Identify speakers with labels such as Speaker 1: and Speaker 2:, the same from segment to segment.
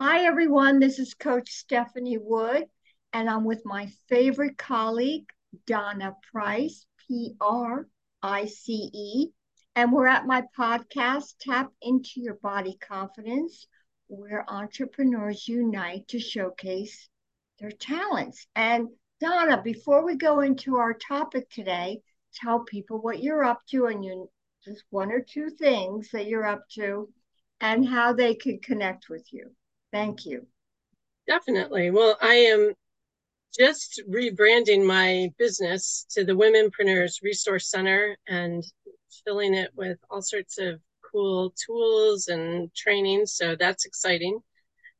Speaker 1: Hi, everyone. This is Coach Stephanie Wood, and I'm with my favorite colleague, Donna Price, P R I C E. And we're at my podcast, Tap Into Your Body Confidence, where entrepreneurs unite to showcase their talents. And Donna, before we go into our topic today, tell people what you're up to and you just one or two things that you're up to and how they can connect with you. Thank you.
Speaker 2: Definitely. Well, I am just rebranding my business to the Womenpreneurs Resource Center and filling it with all sorts of cool tools and training. So that's exciting.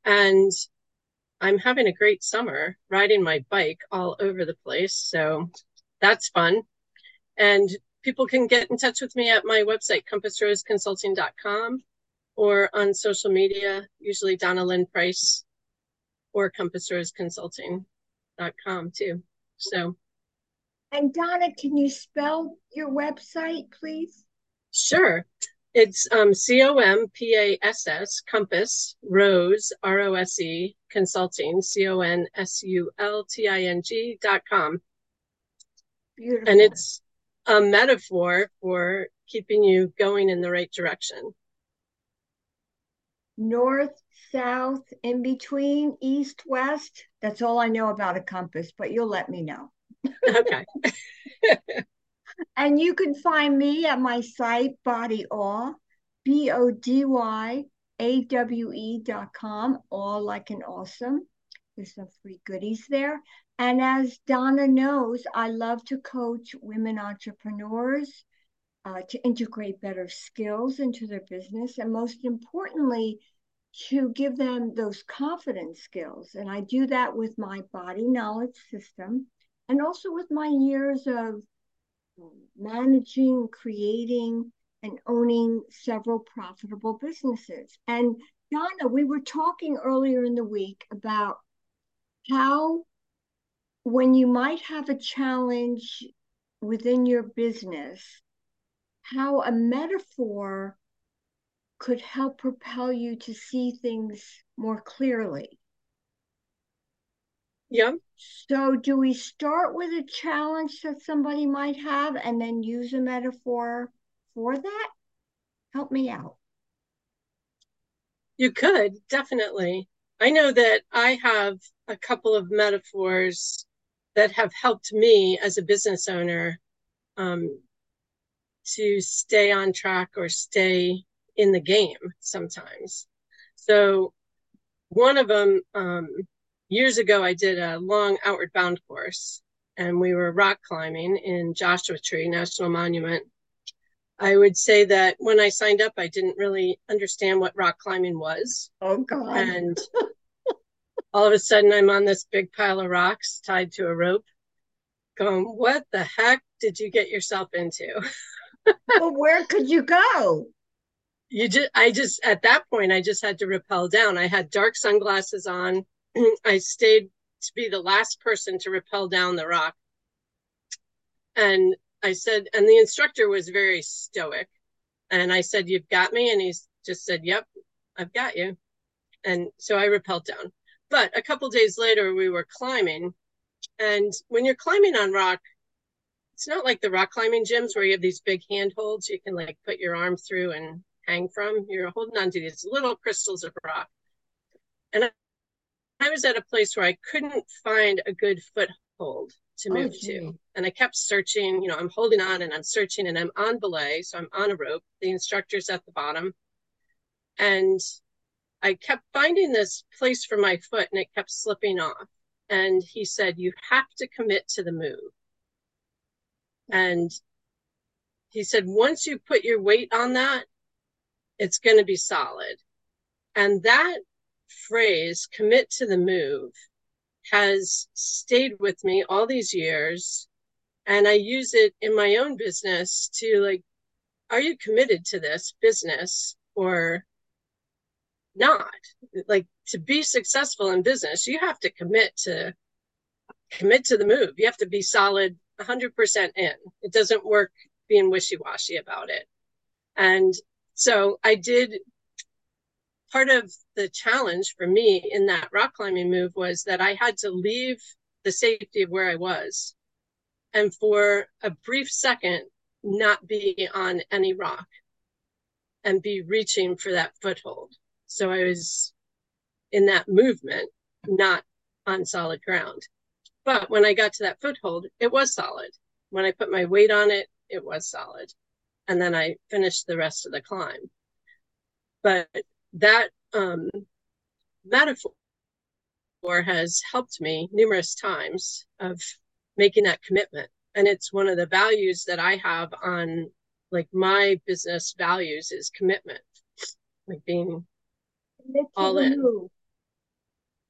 Speaker 2: And I'm having a great summer riding my bike all over the place. So that's fun. And people can get in touch with me at my website, compassroseconsulting.com or on social media, usually Donna Lynn Price or compassroseconsulting.com too. So.
Speaker 1: And Donna, can you spell your website, please?
Speaker 2: Sure. It's um, C O M P A S S, Compass, Rose, R O S E, Consulting, C O N S U L T I N G dot com. Beautiful. And it's a metaphor for keeping you going in the right direction
Speaker 1: north, south, in between, east, west. That's all I know about a compass, but you'll let me know.
Speaker 2: Okay.
Speaker 1: and you can find me at my site, Body Awe, B O D Y A W E dot com, all like an awesome. There's some free goodies there. And as Donna knows, I love to coach women entrepreneurs uh, to integrate better skills into their business, and most importantly, to give them those confidence skills. And I do that with my body knowledge system and also with my years of managing, creating, and owning several profitable businesses. And Donna, we were talking earlier in the week about how when you might have a challenge within your business, how a metaphor could help propel you to see things more clearly.
Speaker 2: Yeah.
Speaker 1: So, do we start with a challenge that somebody might have and then use a metaphor for that? Help me out.
Speaker 2: You could, definitely. I know that I have a couple of metaphors that have helped me as a business owner um, to stay on track or stay in the game sometimes. So one of them, um, years ago, I did a long outward bound course and we were rock climbing in Joshua Tree National Monument. I would say that when I signed up, I didn't really understand what rock climbing was.
Speaker 1: Oh, God.
Speaker 2: And all of a sudden, I'm on this big pile of rocks tied to a rope, going, What the heck did you get yourself into?
Speaker 1: well, where could you go?
Speaker 2: You just, I just, at that point, I just had to rappel down. I had dark sunglasses on. I stayed to be the last person to rappel down the rock. And I said, and the instructor was very stoic. And I said, You've got me. And he just said, Yep, I've got you. And so I rappelled down. But a couple days later, we were climbing. And when you're climbing on rock, it's not like the rock climbing gyms where you have these big handholds you can like put your arm through and hang from. You're holding on to these little crystals of rock. And I, I was at a place where I couldn't find a good foothold to oh, move oh, to. And I kept searching, you know, I'm holding on and I'm searching and I'm on belay. So I'm on a rope. The instructor's at the bottom. And I kept finding this place for my foot and it kept slipping off. And he said, You have to commit to the move. And he said, once you put your weight on that, it's going to be solid. And that phrase, commit to the move, has stayed with me all these years. And I use it in my own business to like, are you committed to this business or not? Like to be successful in business, you have to commit to commit to the move. You have to be solid 100% in. It doesn't work being wishy washy about it. And so I did part of the challenge for me in that rock climbing move was that I had to leave the safety of where I was and for a brief second not be on any rock and be reaching for that foothold. So I was in that movement, not on solid ground. But when I got to that foothold, it was solid. When I put my weight on it, it was solid. And then I finished the rest of the climb. But that um, metaphor has helped me numerous times of making that commitment. And it's one of the values that I have on like my business values is commitment, like being all in.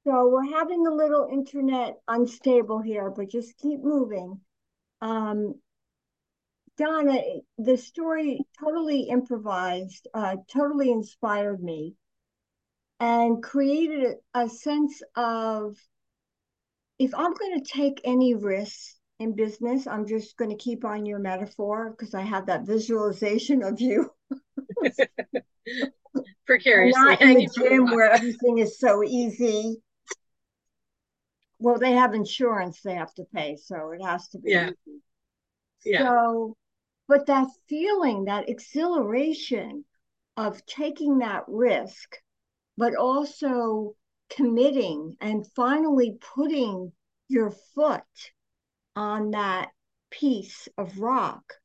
Speaker 1: So we're having a little internet unstable here, but just keep moving. Um, Donna, the story totally improvised, uh, totally inspired me and created a sense of if I'm going to take any risks in business, I'm just going to keep on your metaphor because I have that visualization of you.
Speaker 2: Precariously.
Speaker 1: Not in the gym where everything is so easy. Well, they have insurance they have to pay, so it has to be.
Speaker 2: Yeah. Easy. Yeah.
Speaker 1: So, but that feeling, that exhilaration of taking that risk, but also committing and finally putting your foot on that piece of rock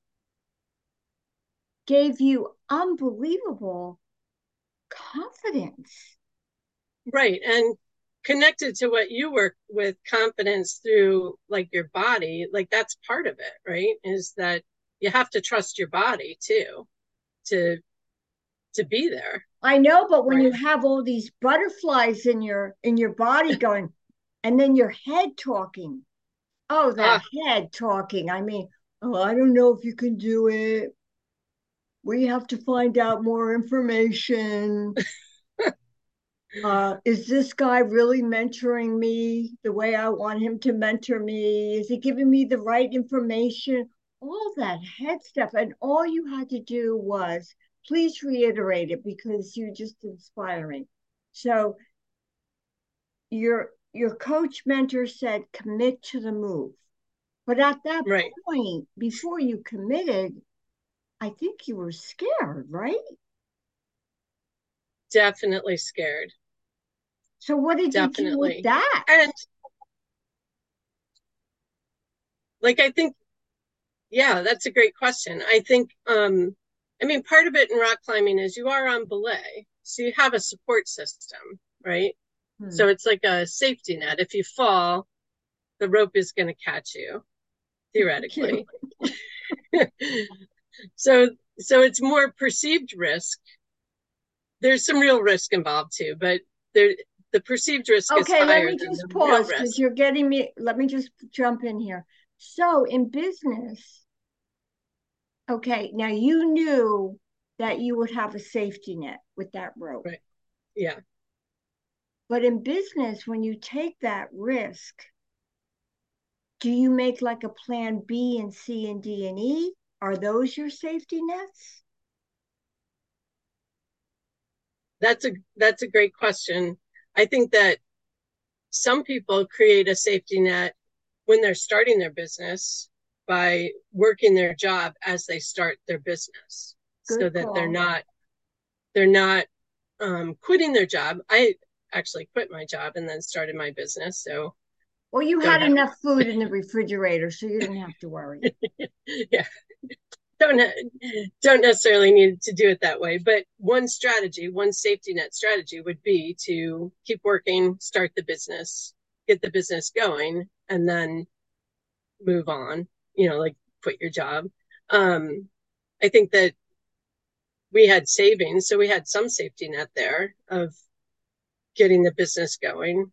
Speaker 1: gave you unbelievable confidence.
Speaker 2: Right. And connected to what you work with confidence through like your body like that's part of it right? Is that you have to trust your body too to to be there.
Speaker 1: I know but when right? you have all these butterflies in your in your body going and then your head talking. Oh that uh, head talking. I mean oh i don't know if you can do it. We have to find out more information uh, is this guy really mentoring me the way I want him to mentor me? Is he giving me the right information? All that head stuff. And all you had to do was please reiterate it because you're just inspiring. So your your coach mentor said commit to the move. But at that right. point, before you committed, I think you were scared, right?
Speaker 2: Definitely scared.
Speaker 1: So what did Definitely. you do with that?
Speaker 2: And like I think yeah, that's a great question. I think um I mean part of it in rock climbing is you are on belay. So you have a support system, right? Hmm. So it's like a safety net. If you fall, the rope is going to catch you theoretically. so so it's more perceived risk. There's some real risk involved too, but there the perceived risk okay,
Speaker 1: let me just pause because you're getting me. Let me just jump in here. So in business, okay, now you knew that you would have a safety net with that rope.
Speaker 2: Right. Yeah.
Speaker 1: But in business, when you take that risk, do you make like a plan B and C and D and E? Are those your safety nets?
Speaker 2: That's a that's a great question. I think that some people create a safety net when they're starting their business by working their job as they start their business. Good so that they're not they're not um, quitting their job. I actually quit my job and then started my business so.
Speaker 1: Well you had enough food in the refrigerator so you didn't have to worry.
Speaker 2: Yeah don't don't necessarily need to do it that way but one strategy one safety net strategy would be to keep working start the business get the business going and then move on you know like quit your job. Um i think that we had savings so we had some safety net there of getting the business going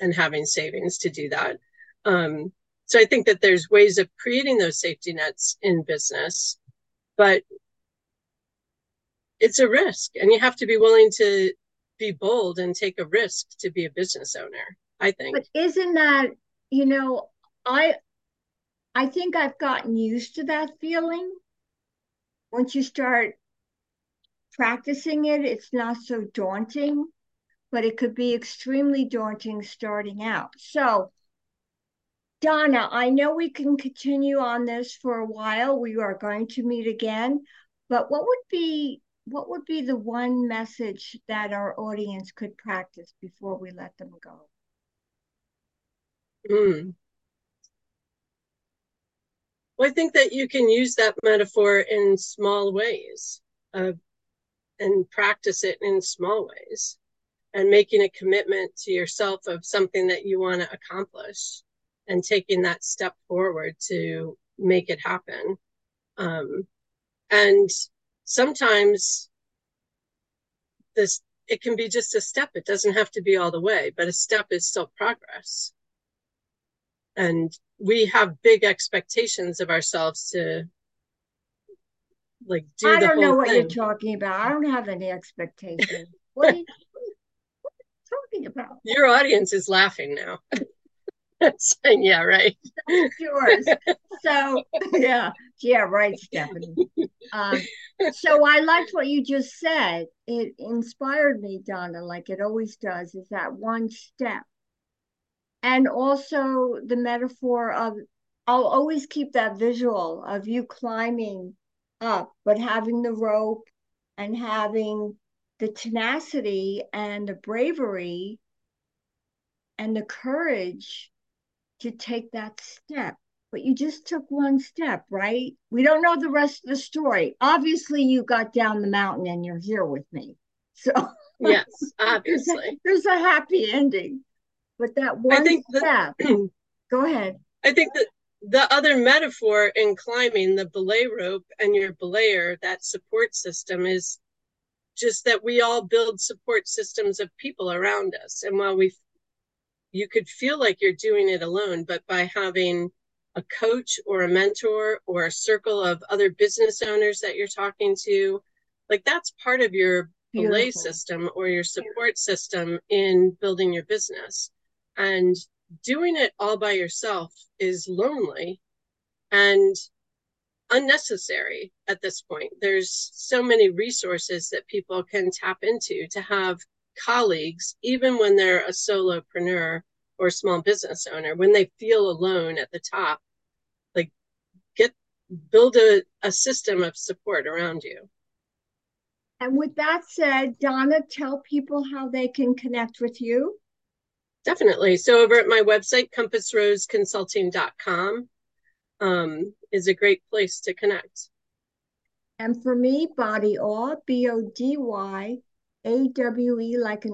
Speaker 2: and having savings to do that. Um so I think that there's ways of creating those safety nets in business, but it's a risk and you have to be willing to be bold and take a risk to be a business owner, I think.
Speaker 1: But isn't that, you know, I I think I've gotten used to that feeling. Once you start practicing it, it's not so daunting, but it could be extremely daunting starting out. So, Donna, I know we can continue on this for a while. We are going to meet again, but what would be what would be the one message that our audience could practice before we let them go?
Speaker 2: Mm. Well, I think that you can use that metaphor in small ways uh, and practice it in small ways and making a commitment to yourself of something that you want to accomplish and taking that step forward to make it happen. Um, and sometimes this it can be just a step it doesn't have to be all the way but a step is still progress and we have big expectations of ourselves to like do
Speaker 1: I don't know what
Speaker 2: thing.
Speaker 1: you're talking about. I don't have any expectations. what, are you, what are you talking about?
Speaker 2: Your audience is laughing now. saying, yeah, right.
Speaker 1: yours. So yeah, yeah, right, Stephanie. Um, so I liked what you just said. It inspired me, Donna, like it always does, is that one step. And also the metaphor of I'll always keep that visual of you climbing up, but having the rope and having the tenacity and the bravery and the courage to take that step. But you just took one step, right? We don't know the rest of the story. Obviously, you got down the mountain and you're here with me. So,
Speaker 2: yes, obviously.
Speaker 1: there's, a, there's a happy ending. But that one step, the, go ahead.
Speaker 2: I think that the other metaphor in climbing the belay rope and your belayer, that support system, is just that we all build support systems of people around us. And while we you could feel like you're doing it alone, but by having a coach or a mentor or a circle of other business owners that you're talking to, like that's part of your belay system or your support system in building your business. And doing it all by yourself is lonely and unnecessary at this point. There's so many resources that people can tap into to have colleagues, even when they're a solopreneur or small business owner, when they feel alone at the top, like get build a, a system of support around you.
Speaker 1: And with that said, Donna, tell people how they can connect with you.
Speaker 2: Definitely. So over at my website, compassroseconsulting.com um, is a great place to connect.
Speaker 1: And for me, Body Awe, B-O-D-Y awe like an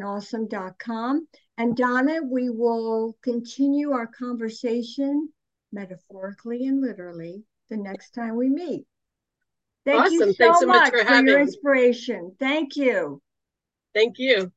Speaker 1: awesome.com. And Donna, we will continue our conversation metaphorically and literally the next time we meet. Thank awesome. you so, Thanks so much, much for, for your inspiration. Thank you.
Speaker 2: Thank you.